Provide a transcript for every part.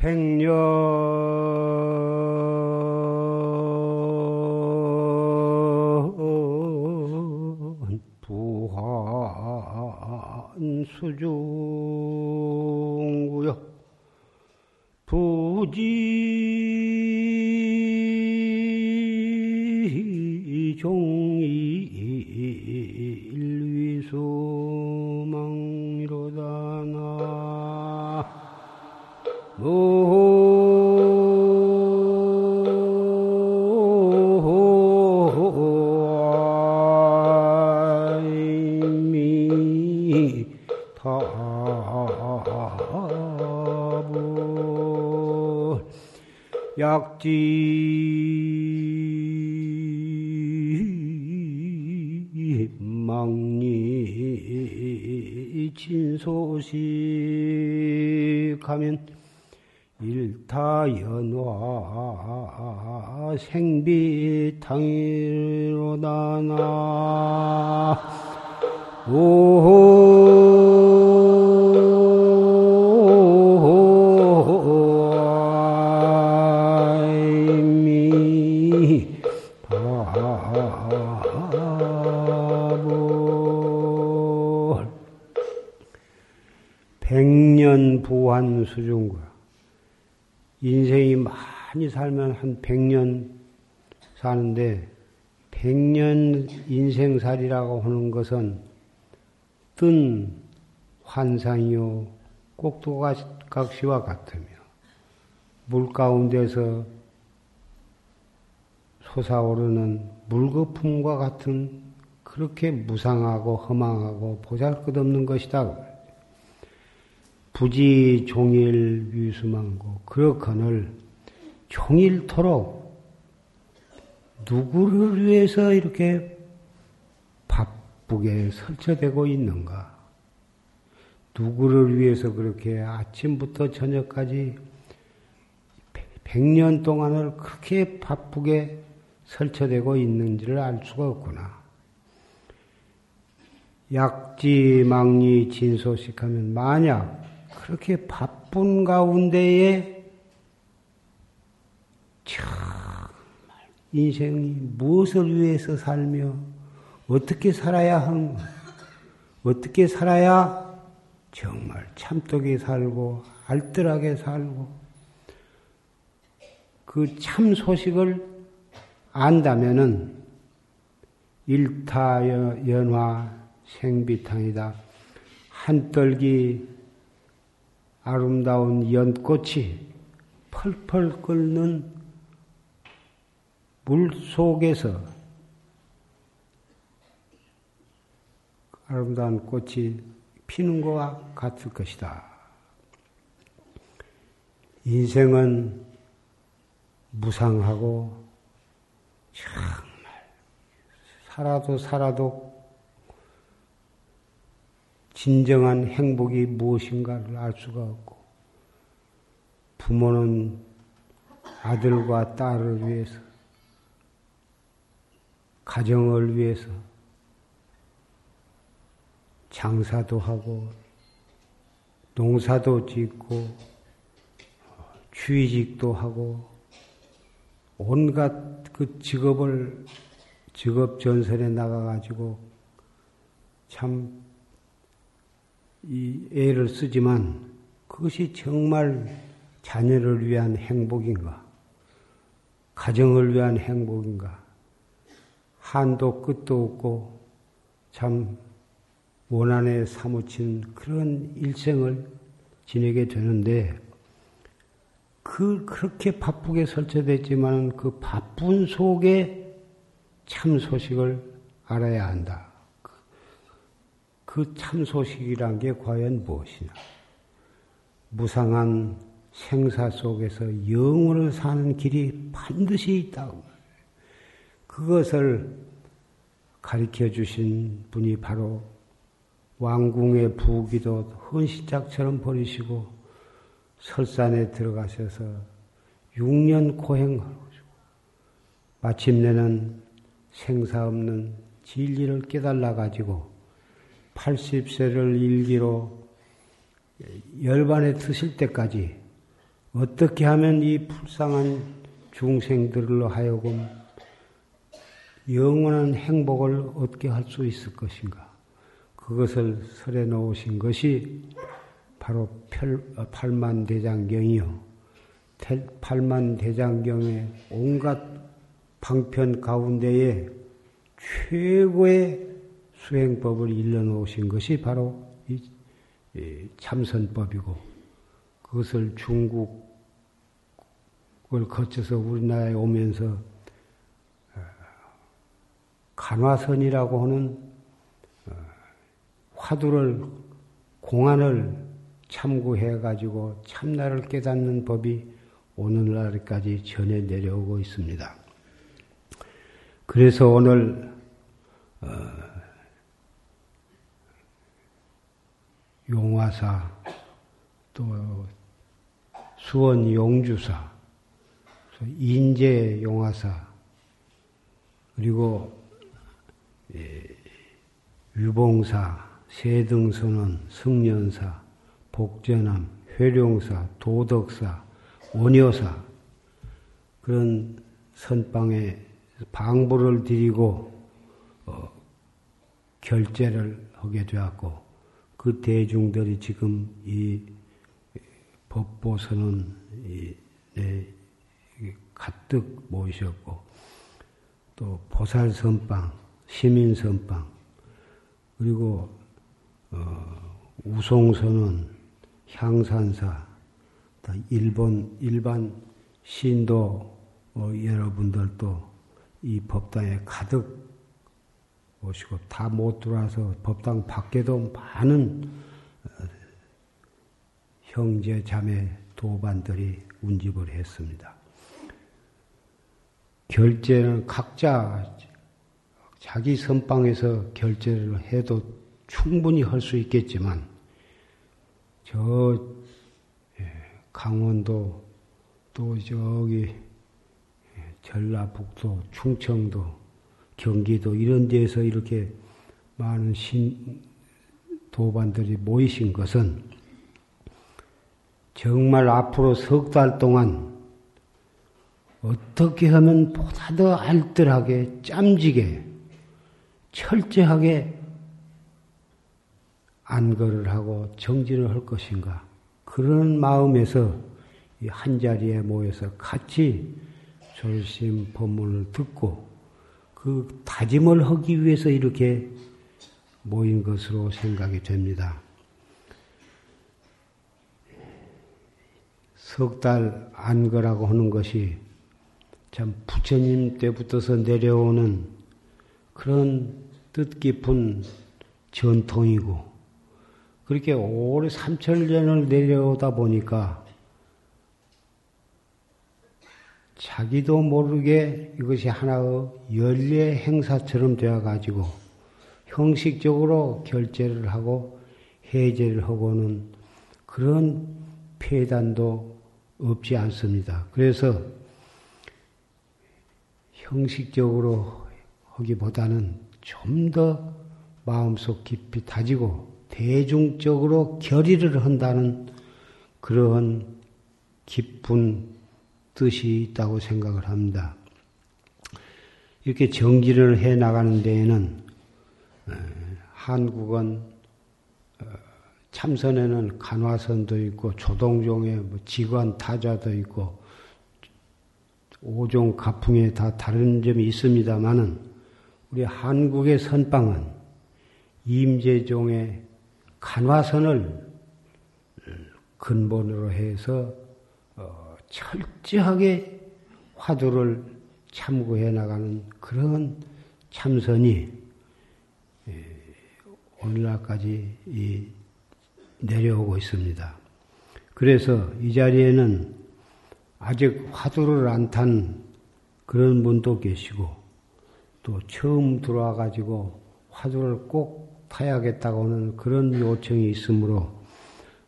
백년 진소식하면 일타연화 생비탕이로다나. 오미 부한 수중과 인생이 많이 살면 한 100년 사는데 100년 인생살이라고 하는 것은 뜬 환상이요 꼭두각시와 같으며 물 가운데서 솟아오르는 물거품과 같은 그렇게 무상하고 허망하고 보잘것없는 것이다. 부지 종일 위수망고 그렇거늘 종일토록 누구를 위해서 이렇게 바쁘게 설쳐되고 있는가? 누구를 위해서 그렇게 아침부터 저녁까지 백년 동안을 그렇게 바쁘게 설쳐되고 있는지를 알 수가 없구나. 약지, 망리, 진소식 하면 만약 그렇게 바쁜 가운데에 정말 인생이 무엇을 위해서 살며 어떻게 살아야 하는가, 어떻게 살아야 정말 참되게 살고 알뜰하게 살고 그 참 소식을 안다면은 일타연화 생비탕이다. 한떨기 아름다운 연꽃이 펄펄 끓는 물 속에서 아름다운 꽃이 피는 것과 같을 것이다. 인생은 무상하고 정말 살아도 살아도 진정한 행복이 무엇인가를 알 수가 없고 부모는 아들과 딸을 위해서 가정을 위해서 장사도 하고 농사도 짓고 취직도 하고 온갖 그 직업을 직업 전선에 나가 가지고 참 이 애를 쓰지만 그것이 정말 자녀를 위한 행복인가? 가정을 위한 행복인가? 한도 끝도 없고 참 원한에 사무친 그런 일생을 지내게 되는데 그 그렇게 바쁘게 설쳐됐지만 그 바쁜 속에 참 소식을 알아야 한다. 그 참 소식이란 게 과연 무엇이냐? 무상한 생사 속에서 영원을 사는 길이 반드시 있다고. 그것을 가르쳐 주신 분이 바로 왕궁의 부기도 헌시짝처럼 버리시고 설산에 들어가셔서 6년 고행하고 마침내는 생사 없는 진리를 깨달아 가지고 80세를 일기로 열반에 드실 때까지 어떻게 하면 이 불쌍한 중생들로 하여금 영원한 행복을 얻게 할 수 있을 것인가? 그것을 설해 놓으신 것이 바로 어, 팔만 대장경이요. 팔만 대장경의 온갖 방편 가운데에 최고의 수행법을 일러놓으신 것이 바로 이 참선법이고 그것을 중국을 거쳐서 우리나라에 오면서 어, 간화선이라고 하는 어, 화두를 공안을 참고해 가지고 참나를 깨닫는 법이 오늘날까지 전해 내려오고 있습니다. 그래서 오늘 어, 용화사 또 수원 용주사 인제 용화사 그리고 예, 유봉사 세등선원 승련사 복전함 회룡사 도덕사 원효사 그런 선방에 방부를 드리고 어, 결제를 하게 되었고 그 대중들이 지금 이 법보선은 이, 네, 가득 모이셨고 또 보살 선방, 시민 선방 그리고 어, 우송선은 향산사 일본 일반 신도 어, 여러분들도 이 법당에 가득 오시고 다 못 들어와서 법당 밖에도 많은 어, 형제 자매 도반들이 운집을 했습니다. 결제는 각자 자기 선방에서 결제를 해도 충분히 할 수 있겠지만 저 강원도 또 저기 전라북도, 충청도, 경기도 이런 데서 이렇게 많은 신 도반들이 모이신 것은 정말 앞으로 석 달 동안 어떻게 하면 보다 더 알뜰하게, 짬지게, 철저하게 안거를 하고 정진을 할 것인가. 그런 마음에서 한 자리에 모여서 같이 졸심 법문을 듣고 그 다짐을 하기 위해서 이렇게 모인 것으로 생각이 됩니다. 석 달 안거라고 하는 것이 참 부처님 때부터서 내려오는 그런 뜻깊은 전통이고 그렇게 오래 3천년을 내려오다 보니까 자기도 모르게 이것이 하나의 연례 행사처럼 되어가지고 형식적으로 결제를 하고 해제를 하고는 그런 폐단도 없지 않습니다. 그래서 형식적으로 하기보다는 좀 더 마음속 깊이 다지고 대중적으로 결의를 한다는 그러한 깊은 뜻이 있다고 생각을 합니다. 이렇게 정기를 해 나가는 데에는 어, 한국은 어, 참선에는 간화선도 있고 조동종에 뭐 지관 타자도 있고 오종 가풍에 다 다른 점이 있습니다만은 우리 한국의 선방은 임재종의 간화선을 근본으로 해서 어, 철저하게 화두를 참고해 나가는 그런 참선이 예, 오늘날까지 내려오고 있습니다. 그래서 이 자리에는 아직 화두를 안 탄 그런 분도 계시고 또 처음 들어와 가지고 화두를 꼭 타야겠다고 하는 그런 요청이 있으므로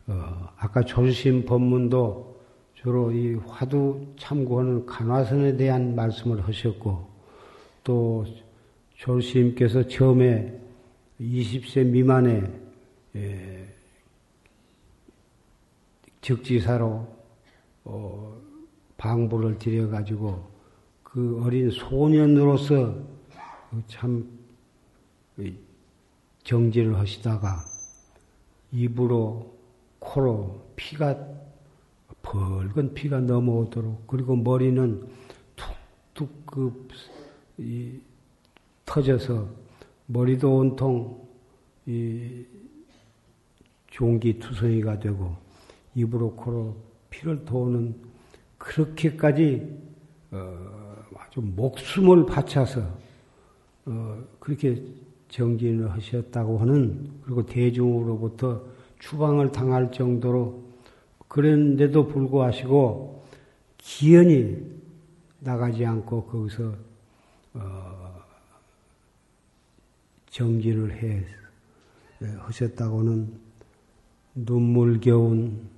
어, 아까 조심 법문도 주로 이 화두 참고하는 간화선에 대한 말씀을 하셨고 또 조심께서 처음에 20세 미만의 예, 적지사로 어, 방부를 들여가지고 그 어린 소년으로서 참 정지를 하시다가 입으로 코로 피가 붉은 피가 넘어오도록 그리고 머리는 툭툭 그 이, 터져서 머리도 온통 이 종기 투성이가 되고 입으로 코로 피를 도는 그렇게까지 어, 아주 목숨을 바쳐서 어, 그렇게 정진을 하셨다고 하는 그리고 대중으로부터 추방을 당할 정도로 그랬는데도 불구하시고 기연이 나가지 않고 거기서 어, 정진을 해 하셨다고는 눈물겨운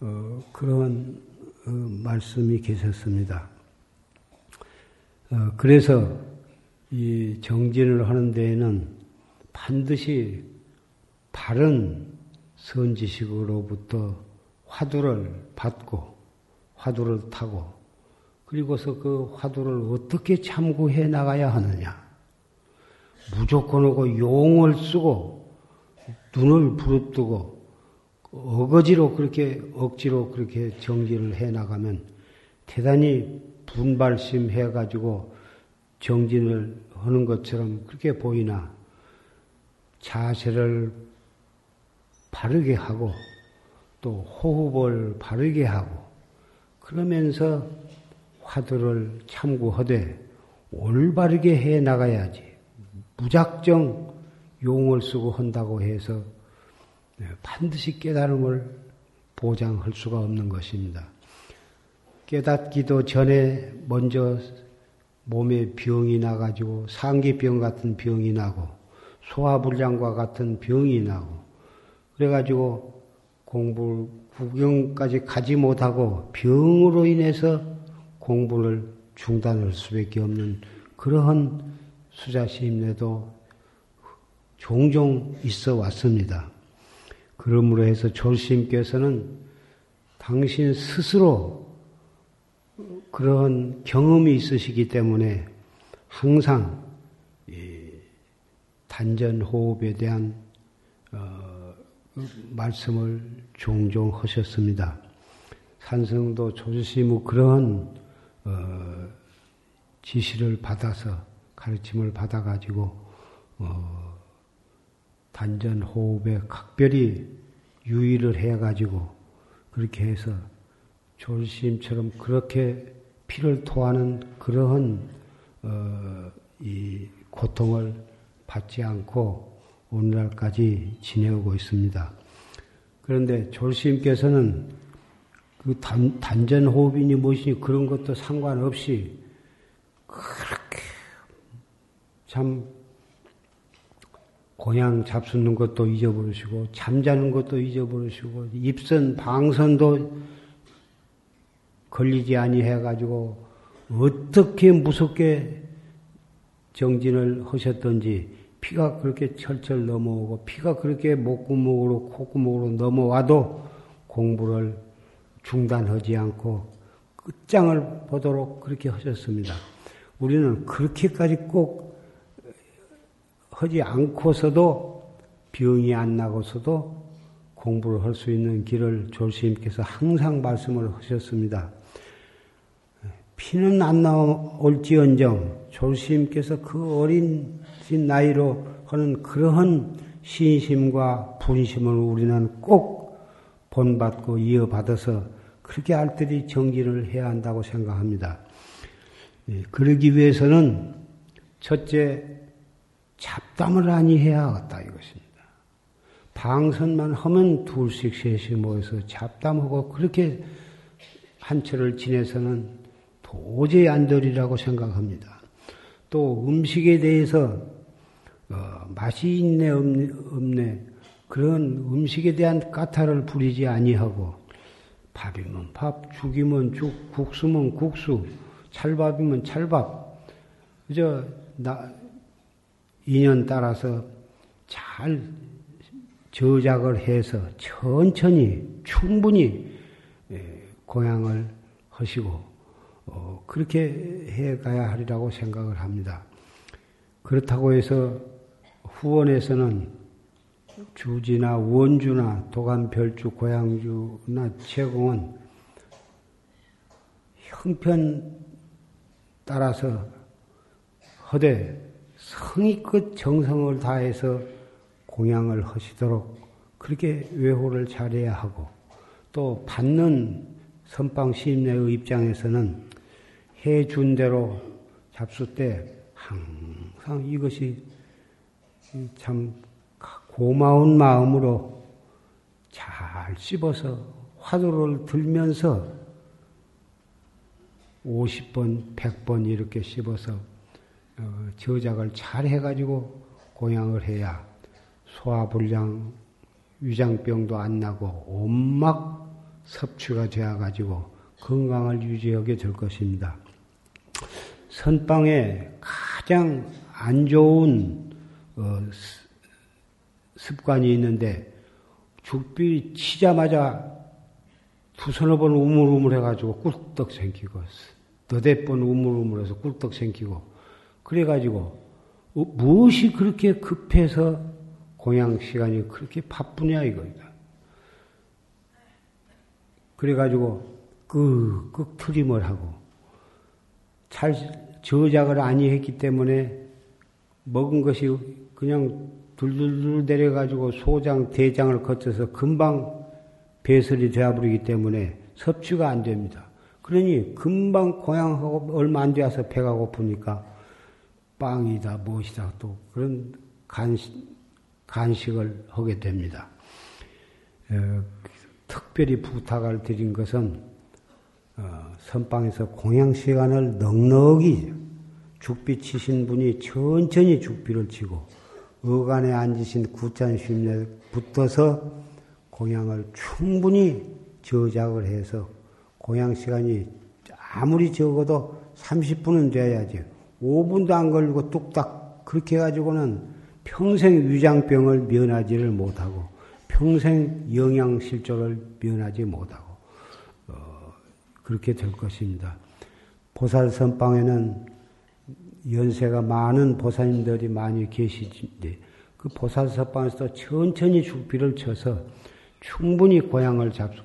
어, 그런 어, 말씀이 계셨습니다. 어, 그래서 이 정진을 하는 데에는 반드시 바른 선지식으로부터 화두를 받고 화두를 타고 그리고서 그 화두를 어떻게 참고해 나가야 하느냐. 무조건 하고 용을 쓰고 눈을 부릅뜨고 어거지로 그렇게 억지로 그렇게 정진을 해 나가면 대단히 분발심 해가지고 정진을 하는 것처럼 그렇게 보이나 자세를 바르게 하고 또 호흡을 바르게 하고 그러면서 화두를 참고하되 올바르게 해 나가야지 무작정 용을 쓰고 한다고 해서 반드시 깨달음을 보장할 수가 없는 것입니다. 깨닫기도 전에 먼저 몸에 병이 나가지고 상기병 같은 병이 나고 소화불량과 같은 병이 나고 그래가지고 공부 구경까지 가지 못하고 병으로 인해서 공부를 중단할 수밖에 없는 그러한 수자시임내도 종종 있어 왔습니다. 그러므로 해서 졸심께서는 당신 스스로 그런 경험이 있으시기 때문에 항상 단전 호흡에 대한 어, 말씀을 종종 하셨습니다. 산성도 조주심의 그런 어, 지시를 받아서 가르침을 받아가지고 어, 단전 호흡에 각별히 유의를 해가지고 그렇게 해서 졸심처럼 그렇게 피를 토하는 그러한 어, 이 고통을 받지 않고 오늘날까지 지내오고 있습니다. 그런데 졸심께서는 그 단, 단전 호흡이니 무엇이니 그런 것도 상관없이 그렇게 참 고향 잡수는 것도 잊어버리시고 잠자는 것도 잊어버리시고 입선 방선도 걸리지 아니해 가지고 어떻게 무섭게 정진을 하셨던지 피가 그렇게 철철 넘어오고 피가 그렇게 목구멍으로 콧구멍으로 넘어와도 공부를 중단하지 않고 끝장을 보도록 그렇게 하셨습니다. 우리는 그렇게까지 꼭 하지 않고서도 병이 안 나고서도 공부를 할 수 있는 길을 조스님께서 항상 말씀을 하셨습니다. 피는 안 나올지언정 조스님께서 그 어린 나이로 하는 그러한 신심과 분심을 우리는 꼭 본받고 이어받아서 그렇게 알뜰히 정진을 해야 한다고 생각합니다. 예, 그러기 위해서는 첫째 잡담을 아니 해야겠다 이것입니다. 방선만 하면 둘씩 셋씩 모여서 잡담하고 그렇게 한철을 지내서는 도저히 안 되리라고 생각합니다. 또 음식에 대해서 어, 맛이 있네 없네, 그런 음식에 대한 까탈을 부리지 아니하고 밥이면 밥, 죽이면 죽, 국수면 국수, 찰밥이면 찰밥. 그저 나 인연 따라서 잘 저작을 해서 천천히 충분히 공양을 하시고 어, 그렇게 해 가야 하리라고 생각을 합니다. 그렇다고 해서 후원에서는 주지나 원주나 도감 별주, 고향주나 제공은 형편 따라서 허대 성의껏 정성을 다해서 공양을 하시도록 그렇게 외호를 잘해야 하고 또 받는 선방 시인의 입장에서는 해준 대로 잡수 때 항상 이것이 참 고마운 마음으로 잘 씹어서 화두를 들면서 50번, 100번 이렇게 씹어서 어, 저작을 잘 해가지고 공양을 해야 소화불량, 위장병도 안 나고 온막 섭취가 되어가지고 건강을 유지하게 될 것입니다. 선방에 가장 안 좋은 어, 습관이 있는데 죽비 치자마자 두 서너 번 우물우물 해가지고 꿀떡 생기고 너댓 번 우물우물 해서 꿀떡 생기고 그래가지고 어, 무엇이 그렇게 급해서 공양 시간이 그렇게 바쁘냐 이거다. 그래가지고 끄끄 트림을 하고 잘 저작을 아니 했기 때문에 먹은 것이 그냥 둘둘둘 내려가지고 소장, 대장을 거쳐서 금방 배설이 되어버리기 때문에 섭취가 안 됩니다. 그러니 금방 고향하고 얼마 안 되어서 배가 고프니까 빵이다, 무엇이다, 또 그런 간식, 간식을 하게 됩니다. 어, 특별히 부탁을 드린 것은 어, 선방에서 공양 시간을 넉넉히 죽비 치신 분이 천천히 죽비를 치고 어간에 앉으신 구찬 쉼에 붙어서 공양을 충분히 저작을 해서 공양 시간이 아무리 적어도 30분은 돼야지 5분도 안 걸리고 뚝딱 그렇게 해가지고는 평생 위장병을 면하지를 못하고 평생 영양실조를 면하지 못하고 어, 그렇게 될 것입니다. 보살 선방에는 연세가 많은 보살님들이 많이 계시는데 그 보살 선방에서 천천히 죽비를 쳐서 충분히 고향을 잡수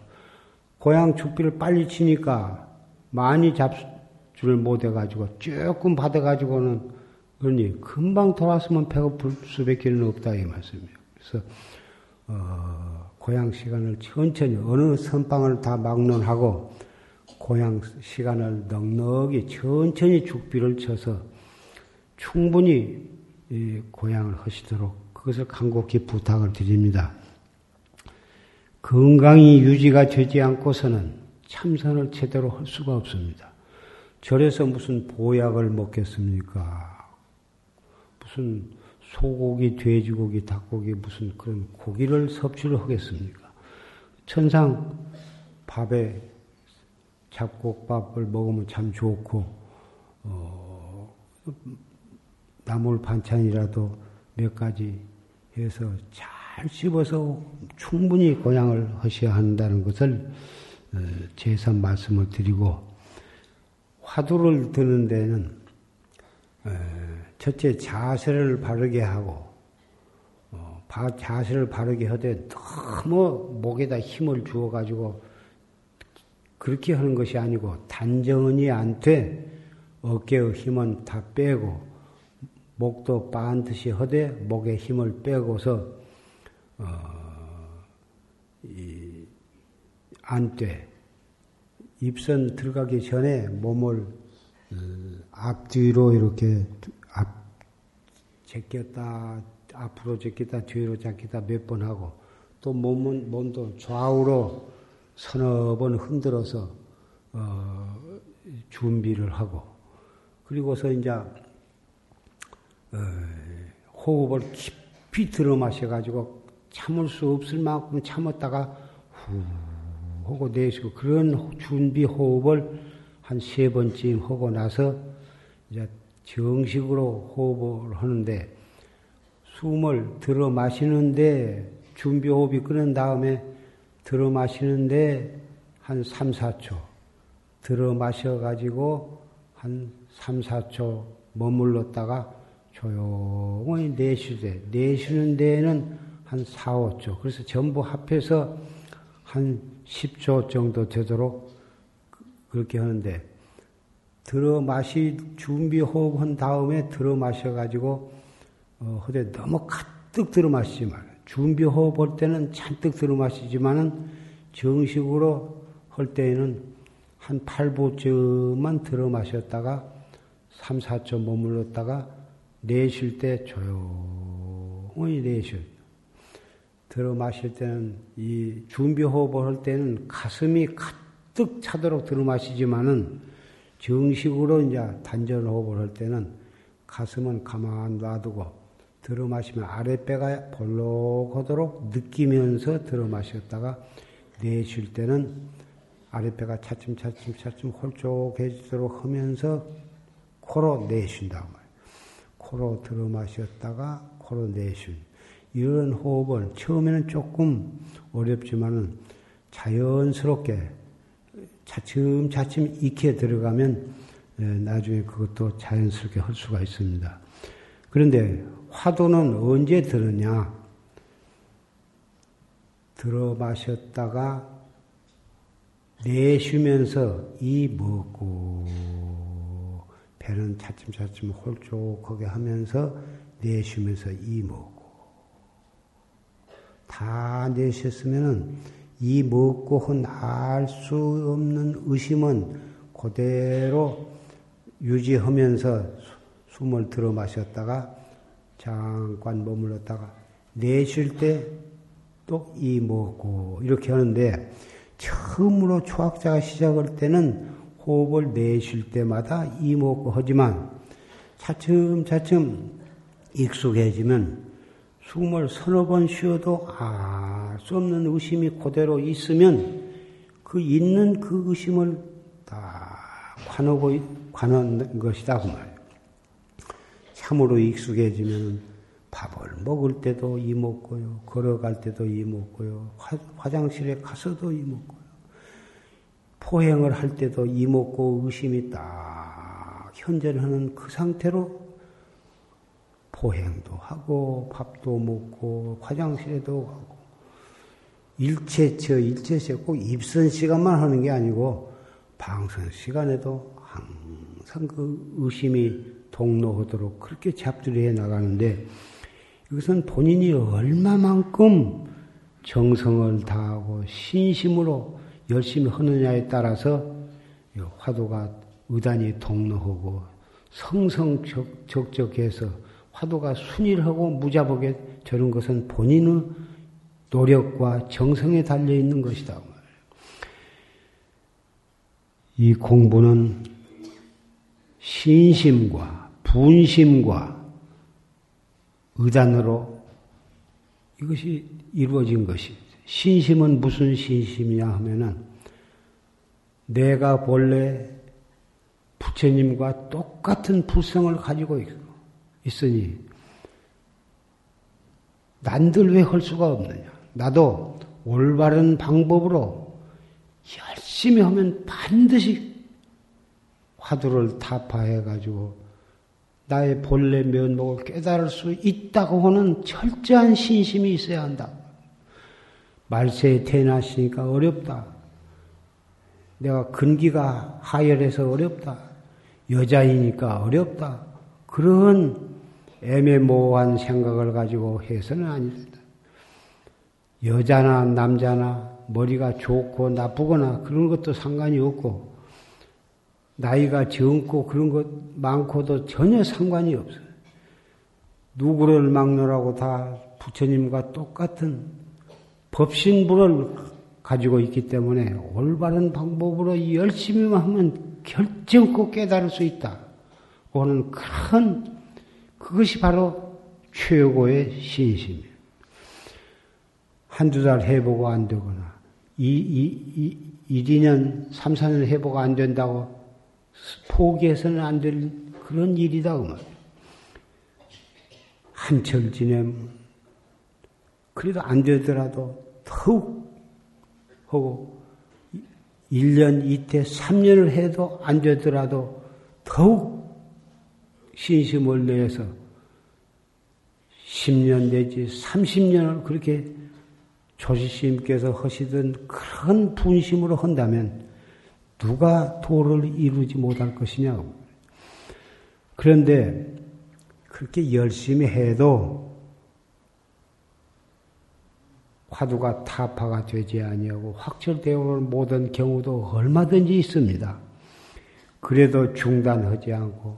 고향 죽비를 빨리 치니까 많이 잡수를 못해가지고 조금 받아가지고는 그러니 금방 돌아서면 배고플 수밖에 없다 이 말씀이에요. 그래서 어, 고향 시간을 천천히 어느 선방을 다 막론하고 고향 시간을 넉넉히 천천히 죽비를 쳐서 충분히 고향을 하시도록 그것을 간곡히 부탁을 드립니다. 건강이 유지가 되지 않고서는 참선을 제대로 할 수가 없습니다. 절에서 무슨 보약을 먹겠습니까? 무슨 소고기, 돼지고기, 닭고기 무슨 그런 고기를 섭취를 하겠습니까? 천상 밥에 잡곡밥을 먹으면 참 좋고 어, 나물 반찬이라도 몇 가지 해서 잘 씹어서 충분히 고향을 하셔야 한다는 것을 어, 재선 말씀을 드리고 화두를 드는 데는 첫째 자세를 바르게 하고 어, 자세를 바르게 하되 너무 목에다 힘을 주어 가지고 그렇게 하는 것이 아니고 단정은이 안돼 어깨의 힘은 다 빼고 목도 반듯이 하되 목에 힘을 빼고서 어, 안돼 입선 들어가기 전에 몸을 어, 앞뒤로 이렇게 앞 제꼈다 앞으로 제꼈다 뒤로 제꼈다 몇 번 하고 또 몸은 몸도 좌우로 서너 번 흔들어서 어, 준비를 하고 그리고서 이제 어, 호흡을 깊이 들어 마셔가지고 참을 수 없을 만큼 참았다가 후 하고 내쉬고 그런 준비 호흡을 한 세 번쯤 하고 나서 이제 정식으로 호흡을 하는데 숨을 들어 마시는데 준비 호흡이 끊은 다음에 들어 마시는데 한 3, 4초 들어 마셔 가지고 한 3, 4초 머물렀다가 조용히 내쉬되, 내쉬는 데에는 한 4, 5초. 그래서 전부 합해서 한 10초 정도 되도록 그렇게 하는데, 들어 마시, 준비 호흡 한 다음에 들어 마셔가지고, 어, 허대 너무 가득 들어 마시지 말아요. 준비 호흡 할 때는 잔뜩 들어 마시지만은 정식으로 할 때에는 한 8부쯤만 들어 마셨다가 3, 4초 머물렀다가 내쉴 때 조용히 내쉬어. 들어 마실 때는 이 준비 호흡을 할 때는 가슴이 가득 차도록 들어 마시지만은 정식으로 이제 단전 호흡을 할 때는 가슴은 가만 놔두고 들어 마시면 아랫배가 볼록하도록 느끼면서 들어 마셨다가 내쉴 때는 아랫배가 차츰차츰 차츰 홀쭉해지도록 하면서 코로 내쉰다고. 코로 들어 마셨다가 코로 내쉰. 이런 호흡은 처음에는 조금 어렵지만은 자연스럽게 차츰차츰 익혀 들어가면 예, 나중에 그것도 자연스럽게 할 수가 있습니다. 그런데 화도는 언제 들으냐? 들어 마셨다가 내쉬면서 이 먹고 배는 차츰차츰 홀쭉하게 하면서 내쉬면서 이 먹고. 다 내셨으면은 이 먹고 한알수 없는 의심은 그대로 유지하면서 숨을 들어 마셨다가 잠깐 머물렀다가 내쉴 때 또 이 먹고 이렇게 하는데 처음으로 초학자가 시작할 때는 호흡을 내쉴 때마다 이 먹고 하지만 차츰차츰 익숙해지면 숨을 서너 번 쉬어도 알수 없는 의심이 그대로 있으면 그 있는 그 의심을 다 관하고 관한 것이다 그 말이에요. 참으로 익숙해지면 밥을 먹을 때도 이 먹고요. 걸어갈 때도 이 먹고요. 화, 장실에 가서도 이 먹고요. 포행을 할 때도 이 먹고 의심이 딱 현존하는 그 상태로 포행도 하고 밥도 먹고 화장실에도 가고 일체처 일체처 꼭 입선 시간만 하는 게 아니고 방선 시간에도 항상 그 의심이 동로하도록 그렇게 잡들이해 나가는데 이것은 본인이 얼마만큼 정성을 다하고 신심으로 열심히 하느냐에 따라서 화도가 의단이 동로하고 성성적적해서 화도가 순일하고 무자복에 저런 것은 본인의 노력과 정성에 달려 있는 것이다. 이 공부는 신심과 분심과 의단으로 이것이 이루어진 것이 신심은 무슨 신심이냐 하면은 내가 본래 부처님과 똑같은 불성을 가지고 있으니 난들 왜 할 수가 없느냐. 나도 올바른 방법으로 열심히 하면 반드시 화두를 타파해 가지고 나의 본래 면목을 깨달을 수 있다고 하는 철저한 신심이 있어야 한다. 말세에 태어났으니까 어렵다. 내가 근기가 하열해서 어렵다. 여자이니까 어렵다. 그런 애매모호한 생각을 가지고 해서는 아니 된다. 여자나 남자나 머리가 좋고 나쁘거나 그런 것도 상관이 없고 나이가 젊고 그런 것 많고도 전혀 상관이 없어요. 누구를 막느라고 다 부처님과 똑같은 법신부를 가지고 있기 때문에 올바른 방법으로 열심히만 하면 결정코 깨달을 수 있다. 오는 큰 그것이 바로 최고의 신심이에요. 한두 달 해보고 안 되거나, 이, 이, 이, 1, 2년, 3, 4년 해보고 안 된다고 포기해서는 안 될 그런 일이다, 그. 한철 지내면, 그래도 안 되더라도 더욱 하고, 1년, 이태, 3년을 해도 안 되더라도 더욱 신심을 내서 10년 내지 30년을 그렇게 조시스님께서 하시던 그런 분심으로 한다면 누가 도를 이루지 못할 것이냐고. 그런데 그렇게 열심히 해도 화두가 타파가 되지 아니하고 확철되오는 모든 경우도 얼마든지 있습니다. 그래도 중단하지 않고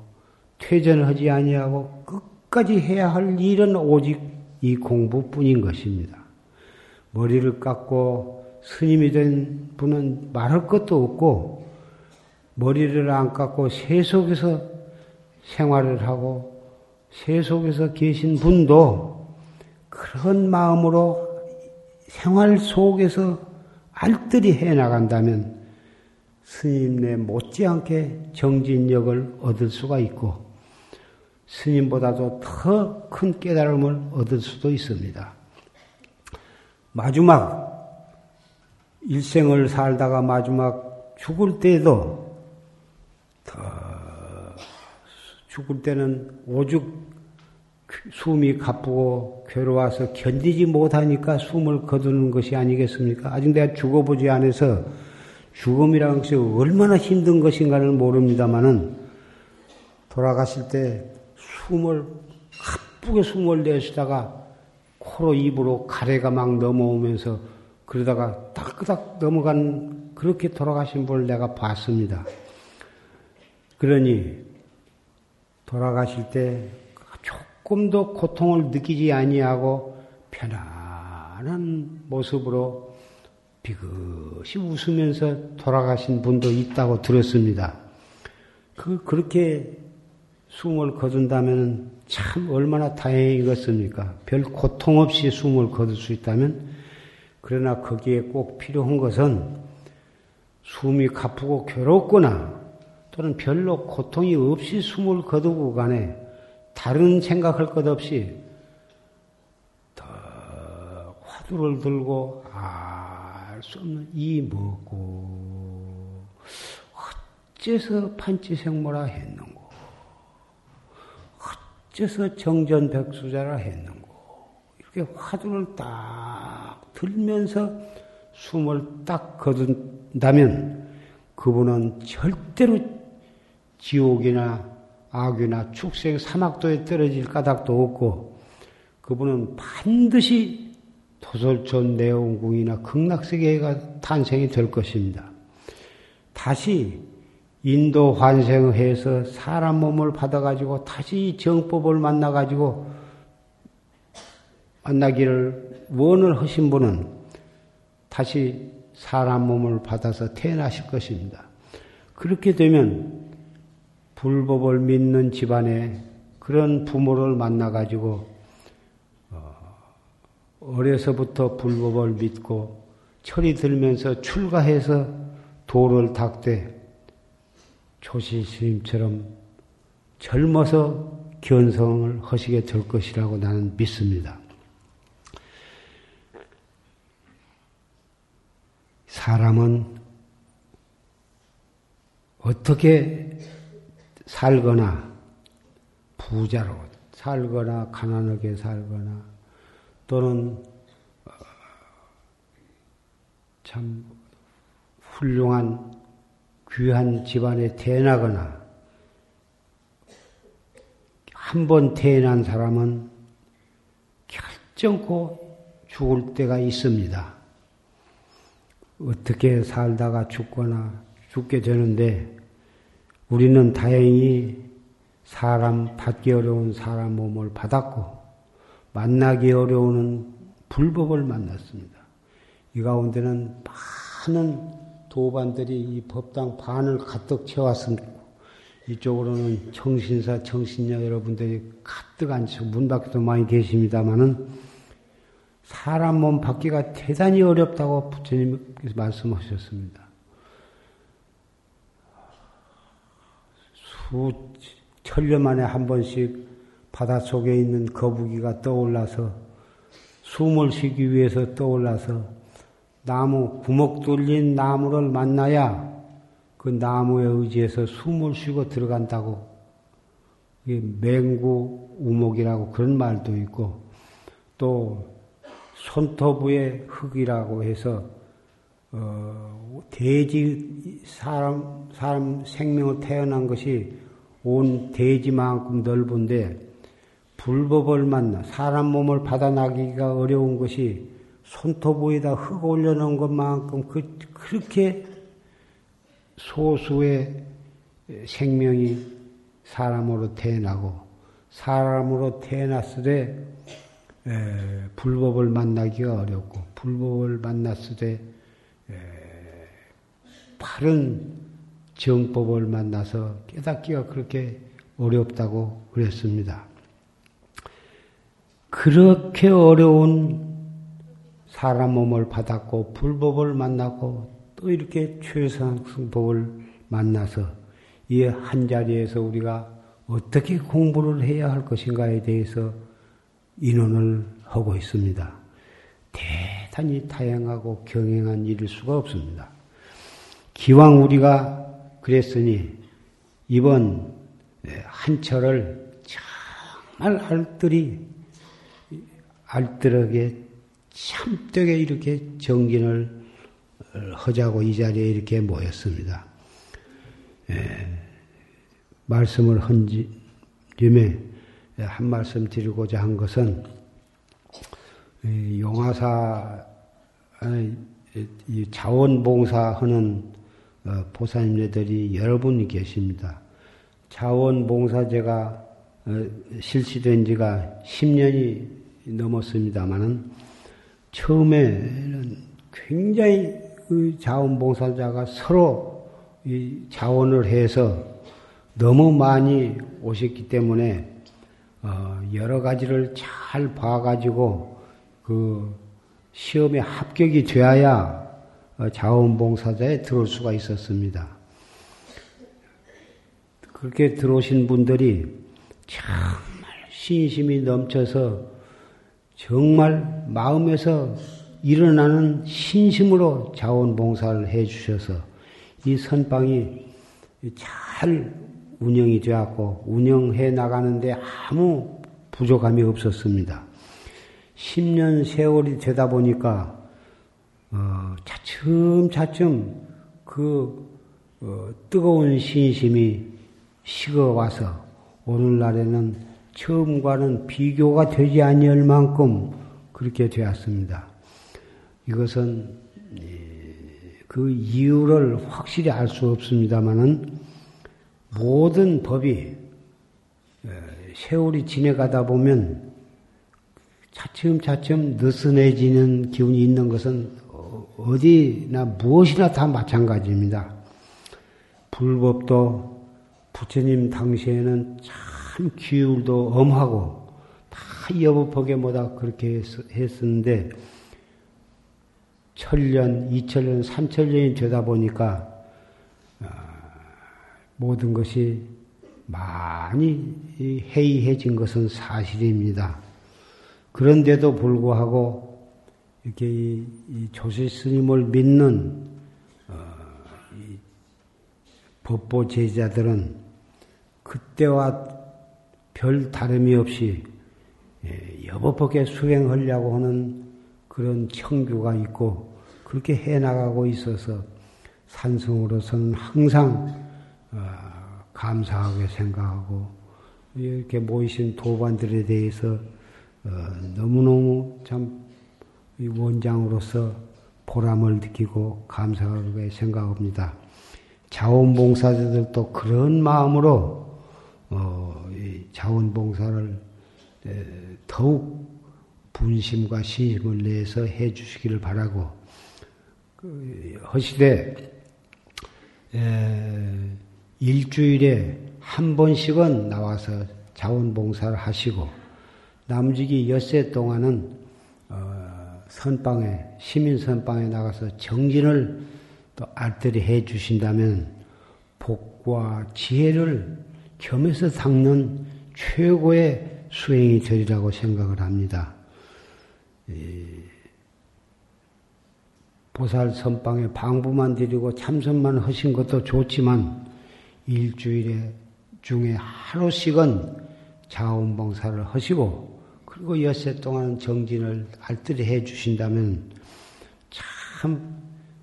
퇴전하지 아니하고 끝까지 해야 할 일은 오직 이 공부뿐인 것입니다. 머리를 깎고 스님이 된 분은 말할 것도 없고 머리를 안 깎고 새 속에서 생활을 하고 새 속에서 계신 분도 그런 마음으로 생활 속에서 알뜰히 해 나간다면 스님네 못지않게 정진력을 얻을 수가 있고 스님보다도 더 큰 깨달음을 얻을 수도 있습니다. 마지막 일생을 살다가 마지막 죽을 때도 더 죽을 때는 오죽 숨이 가쁘고 괴로워서 견디지 못하니까 숨을 거두는 것이 아니겠습니까? 아직 내가 죽어보지 않아서 죽음이라는 것이 얼마나 힘든 것인가를 모릅니다만은 돌아가실 때 숨을 가쁘게 숨을 내쉬다가 코로 입으로 가래가 막 넘어오면서 그러다가 따끄닥 넘어간 그렇게 돌아가신 분을 내가 봤습니다. 그러니 돌아가실 때 조금도 고통을 느끼지 아니하고 편안한 모습으로 비긋이 웃으면서 돌아가신 분도 있다고 들었습니다. 그 그렇게 숨을 거둔다면 참 얼마나 다행이겠습니까? 별 고통 없이 숨을 거둘 수 있다면 그러나 거기에 꼭 필요한 것은 숨이 가쁘고 괴롭거나 또는 별로 고통이 없이 숨을 거두고 간에 다른 생각할 것 없이 더 화두를 들고 알 수 없는 이 뭐고 어째서 판치생모라 했는고? 어째서 정전백수자라 했는고? 이렇게 화두를 딱 들면서 숨을 딱 거둔다면 그분은 절대로 지옥이나 악유나 축생 사막도에 떨어질 까닭도 없고 그분은 반드시 도솔촌 내원궁이나 극락세계가 탄생이 될 것입니다. 다시 인도 환생해서 사람 몸을 받아가지고 다시 정법을 만나가지고 만나기를 원을 하신 분은 다시 사람 몸을 받아서 태어나실 것입니다. 그렇게 되면 불법을 믿는 집안에 그런 부모를 만나가지고 어, 어려서부터 불법을 믿고 철이 들면서 출가해서 도를 닦되 조시 스님처럼 젊어서 견성을 하시게 될 것이라고 나는 믿습니다. 사람은 어떻게 살거나 부자로 살거나 가난하게 살거나 또는 어, 참 훌륭한 귀한 집안에 태어나거나 한 번 태어난 사람은 결정코 죽을 때가 있습니다. 어떻게 살다가 죽거나 죽게 되는데 우리는 다행히 사람 받기 어려운 사람 몸을 받았고 만나기 어려운 불법을 만났습니다. 이 가운데는 많은 도반들이 이 법당 반을 가득 채웠습니다. 이쪽으로는 청신사, 청신녀 여러분들이 가득 앉혀 문 밖에도 많이 계십니다만은 사람 몸 받기가 대단히 어렵다고 부처님께서 말씀하셨습니다. 수천년 만에 한 번씩 바닷속에 있는 거북이가 떠올라서 숨을 쉬기 위해서 떠올라서 나무, 구멍 뚫린 나무를 만나야 그 나무에 의지해서 숨을 쉬고 들어간다고. 맹구 우목이라고 그런 말도 있고, 또 손톱의 흙이라고 해서, 어, 돼지, 사람, 사람 생명을 태어난 것이 온 대지만큼 넓은데, 불법을 만나 사람 몸을 받아나기가 어려운 것이 손톱 위에다 흙 올려놓은 것만큼 그, 그렇게 소수의 생명이 사람으로 태어나고 사람으로 태어났을 때 불법을 만나기가 어렵고 불법을 만났을 때 바른 정법을 만나서 깨닫기가 그렇게 어렵다고 그랬습니다. 그렇게 어려운 사람 몸을 받았고 불법을 만났고 또 이렇게 최상 승법을 만나서 이 한 자리에서 우리가 어떻게 공부를 해야 할 것인가에 대해서 인원을 하고 있습니다. 대단히 다양하고 경행한 일일 수가 없습니다. 기왕 우리가 그랬으니 이번 한철을 정말 알뜰히 알뜰하게 참되게 이렇게 정진을 하자고 이 자리에 이렇게 모였습니다. 예, 말씀을 한 김에 한 말씀 드리고자 한 것은 용화사 자원봉사하는 어, 보사님네들이 여러 분이 계십니다. 자원봉사제가 어, 실시된 지가 10년이 넘었습니다만은 처음에는 굉장히 그 자원봉사자가 서로 자원을 해서 너무 많이 오셨기 때문에 어, 여러 가지를 잘 봐가지고 그 시험에 합격이 되어야 어, 자원봉사자에 들어올 수가 있었습니다. 그렇게 들어오신 분들이 정말 신심이 넘쳐서 정말 마음에서 일어나는 신심으로 자원봉사를 해 주셔서 이 선방이 잘 운영이 되었고 운영해 나가는데 아무 부족함이 없었습니다. 10년 세월이 되다 보니까 어, 차츰차츰 그 어, 뜨거운 신심이 식어와서 오늘날에는 처음과는 비교가 되지 아니할 만큼 그렇게 되었습니다. 이것은 그 이유를 확실히 알 수 없습니다만은 모든 법이 세월이 지내가다 보면 차츰차츰 느슨해지는 기운이 있는 것은 어디나 무엇이나 다 마찬가지입니다. 불법도 부처님 당시에는 참 기울도 엄하고 다 여법하게 뭐다 그렇게 했, 었는데 천년, 이천년, 삼천년이 되다 보니까 아, 모든 것이 많이 해이해진 것은 사실입니다. 그런데도 불구하고 이렇게 이, 조실 스님을 믿는 어, 법보 제자들은 그때와 별 다름이 없이 예, 여법하게 수행하려고 하는 그런 청규가 있고 그렇게 해나가고 있어서 산성으로서는 항상 어, 감사하게 생각하고 이렇게 모이신 도반들에 대해서 어, 너무너무 참 원장으로서 보람을 느끼고 감사하게 생각합니다. 자원봉사자들도 그런 마음으로 어, 자원봉사를 더욱 분심과 신심을 내서 해 주시기를 바라고 그, 하시되 일주일에 한 번씩은 나와서 자원봉사를 하시고 남직이 엿새 동안은 어, 선방에 시민 선방에 나가서 정진을 또 알뜰히 해 주신다면 복과 지혜를 겸해서 닦는 최고의 수행이 되리라고 생각을 합니다. 보살 선방에 방부만 드리고 참선만 하신 것도 좋지만 일주일에 중에 하루씩은 자원봉사를 하시고 그리고 엿새 동안 정진을 알뜰히 해 주신다면 참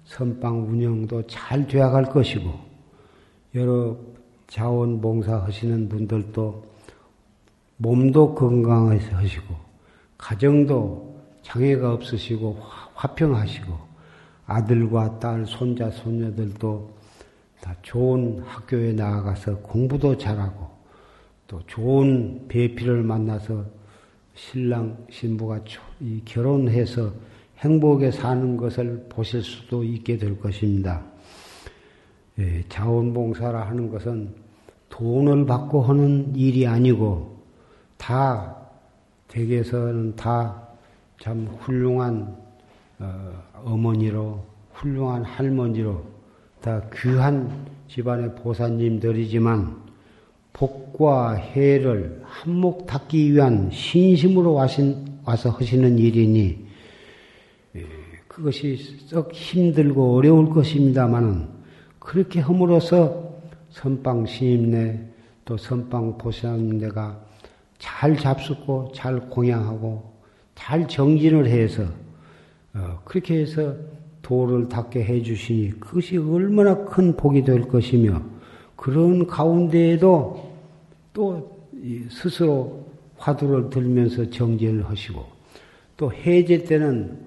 선방 운영도 잘 되어갈 것이고 여러 자원 봉사 하시는 분들도 몸도 건강해서 하시고 가정도 장애가 없으시고 화평하시고 아들과 딸, 손자, 손녀들도 다 좋은 학교에 나아가서 공부도 잘하고 또 좋은 배필을 만나서 신랑 신부가 결혼해서 행복에 사는 것을 보실 수도 있게 될 것입니다. 예, 자원봉사라 하는 것은 돈을 받고 하는 일이 아니고 다 댁에서는 다 참 훌륭한 어, 머니로 훌륭한 할머니로 다 귀한 집안의 보사님들이지만 복과 해를 한몫 닦기 위한 신심으로 와신, 와서 하시는 일이니 예, 그것이 썩 힘들고 어려울 것입니다만은 그렇게 함으로써 선방 신임내 또 선방 보살님네가 잘 잡숫고 잘 공양하고 잘 정진을 해서 어, 그렇게 해서 도를 닦게 해주시니 그것이 얼마나 큰 복이 될 것이며 그런 가운데에도 또 스스로 화두를 들면서 정진을 하시고 또 해제 때는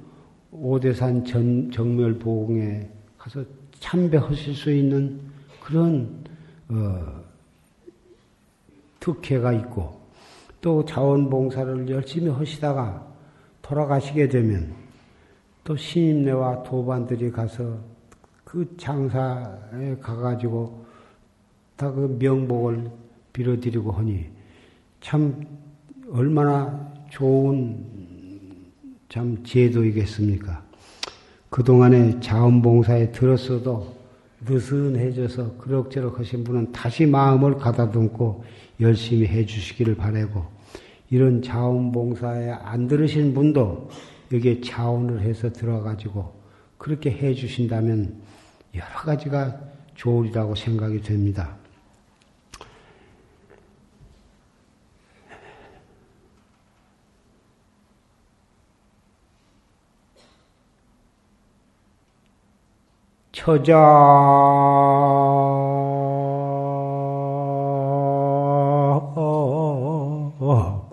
오대산 전, 정멸보공에 가서 참배하실 수 있는 그런 어, 특혜가 있고 또 자원봉사를 열심히 하시다가 돌아가시게 되면 또 신임내와 도반들이 가서 그 장사에 가가지고 다 그 명복을 빌어드리고 하니 참 얼마나 좋은 참 제도이겠습니까? 그동안에 자원봉사에 들었어도 느슨해져서 그럭저럭 하신 분은 다시 마음을 가다듬고 열심히 해 주시기를 바라고 이런 자원봉사에 안 들으신 분도 여기에 자원을 해서 들어가지고 그렇게 해 주신다면 여러 가지가 좋으리라고 생각이 됩니다. 처자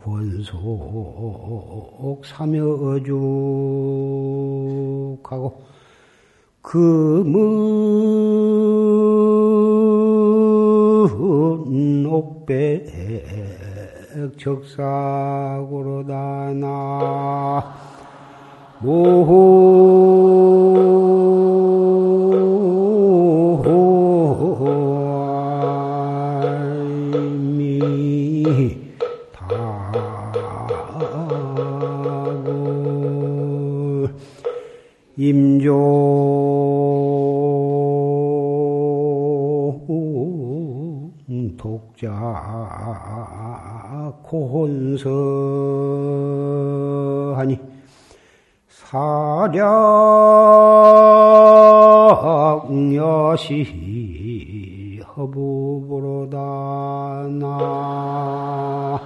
권속 삼여어죽하고 금은 옥백 적사고로다 나 모호 자 고혼서하니 사량여시 허부보로다 나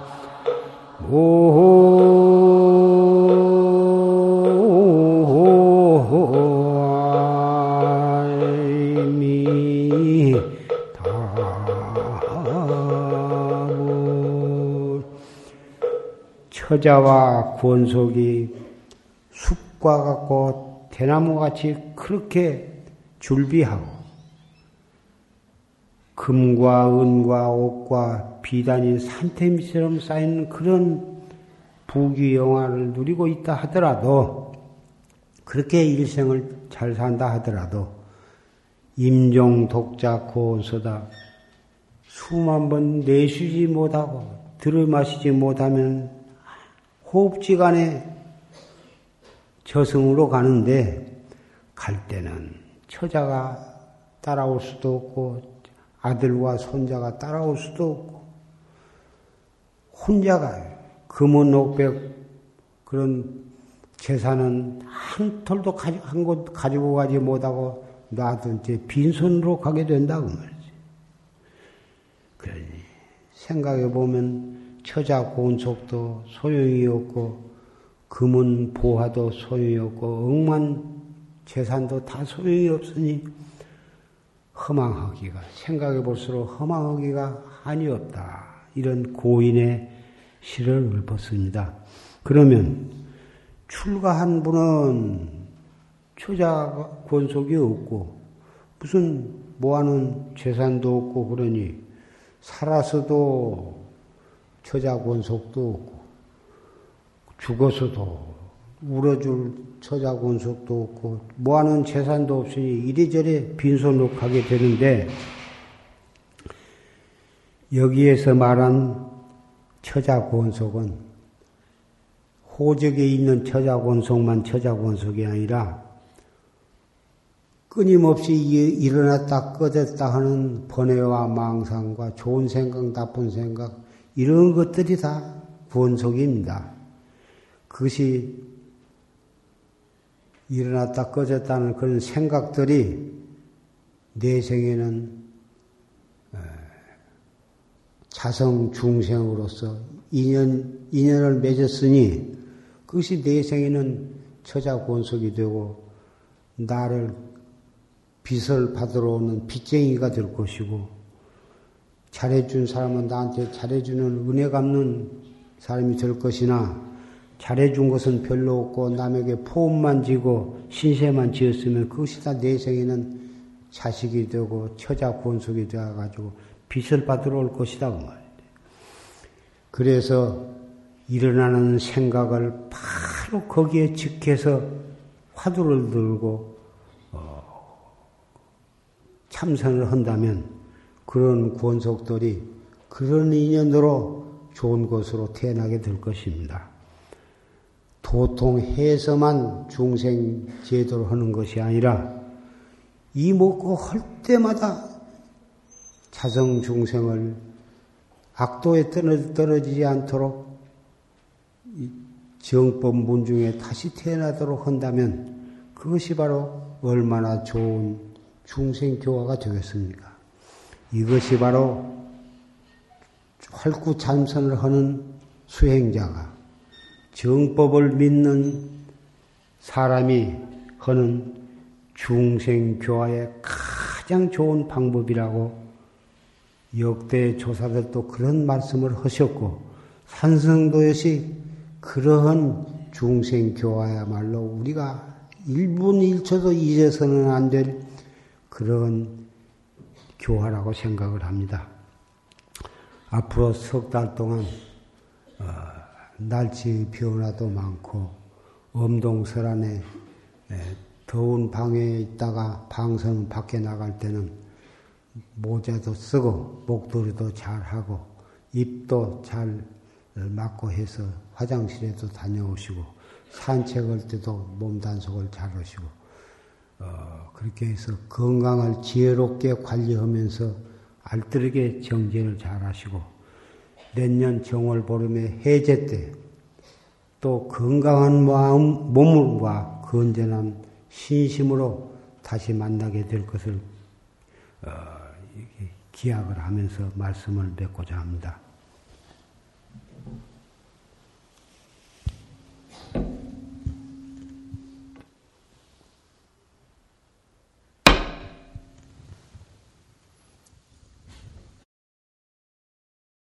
처자와 권속이 숲과 같고 대나무같이 그렇게 줄비하고 금과 은과 옥과 비단이 산태미처럼 쌓이는 그런 부귀영화를 누리고 있다 하더라도 그렇게 일생을 잘 산다 하더라도 임종 독자 고원서다 수만 번 내쉬지 못하고 들어마시지 못하면 호흡지간에 저승으로 가는데 갈 때는 처자가 따라올 수도 없고 아들과 손자가 따라올 수도 없고 혼자가 금은 옥백 그런 재산은 한 톨도 한곳 가지고 가지 못하고 놔둔 이제 빈손으로 가게 된다고 말이지. 그러니 생각해 보면 처자 고운속도 소용이 없고 금은 보화도 소용이 없고 억만 재산도 다 소용이 없으니 허망하기가 생각해 볼수록 허망하기가 한이 없다. 이런 고인의 시를 읊었습니다. 그러면 출가한 분은 초자 권속이 없고 무슨 뭐하는 재산도 없고 그러니 살아서도 처자 권속도 없고 죽어서도 울어줄 처자 권속도 없고 뭐하는 재산도 없으니 이리저리 빈손으로 가게 되는데 여기에서 말한 처자 권속은 호적에 있는 처자 권속만 처자 권속이 아니라 끊임없이 일어났다 꺼졌다 하는 번뇌와 망상과 좋은 생각, 나쁜 생각 이런 것들이 다 권속입니다. 그것이 일어났다 꺼졌다는 그런 생각들이 내 생에는 자성 중생으로서 인연, 인연을 맺었으니 그것이 내 생에는 처자 권속이 되고 나를 빚을 받으러 오는 빚쟁이가 될 것이고 잘해준 사람은 나한테 잘해주는 은혜 갚는 사람이 될 것이나 잘해준 것은 별로 없고 남에게 포음만 지고 신세만 지었으면 그것이 다 내 생에는 자식이 되고 처자 권속이 되어가지고 빚을 받으러 올 것이다 그 말이에요. 그래서 일어나는 생각을 바로 거기에 직해서 화두를 들고 어, 참선을 한다면 그런 권속들이 그런 인연으로 좋은 곳으로 태어나게 될 것입니다. 도통해서만 중생 제도를 하는 것이 아니라 이 먹고 할 때마다 자성 중생을 악도에 떨어지지 않도록 정법 문중에 다시 태어나도록 한다면 그것이 바로 얼마나 좋은 중생 교화가 되겠습니까? 이것이 바로 활구 참선을 하는 수행자가 정법을 믿는 사람이 하는 중생 교화의 가장 좋은 방법이라고 역대 조사들도 그런 말씀을 하셨고 산성도여시 그러한 중생 교화야말로 우리가 1분 1초도 잊어서는 안 될 그런 교화라고 생각을 합니다. 앞으로 석 달 동안 어, 날씨 변화도 많고 엄동설안에 더운 방에 있다가 방송 밖에 나갈 때는 모자도 쓰고 목도리도 잘 하고 입도 잘 막고 해서 화장실에도 다녀오시고 산책할 때도 몸 단속을 잘 하시고 어, 그렇게 해서 건강을 지혜롭게 관리하면서 알뜰하게 정제를 잘 하시고 내년 정월 보름의 해제 때 또 건강한 마음, 몸과 건전한 신심으로 다시 만나게 될 것을 어, 기약을 하면서 말씀을 맺고자 합니다.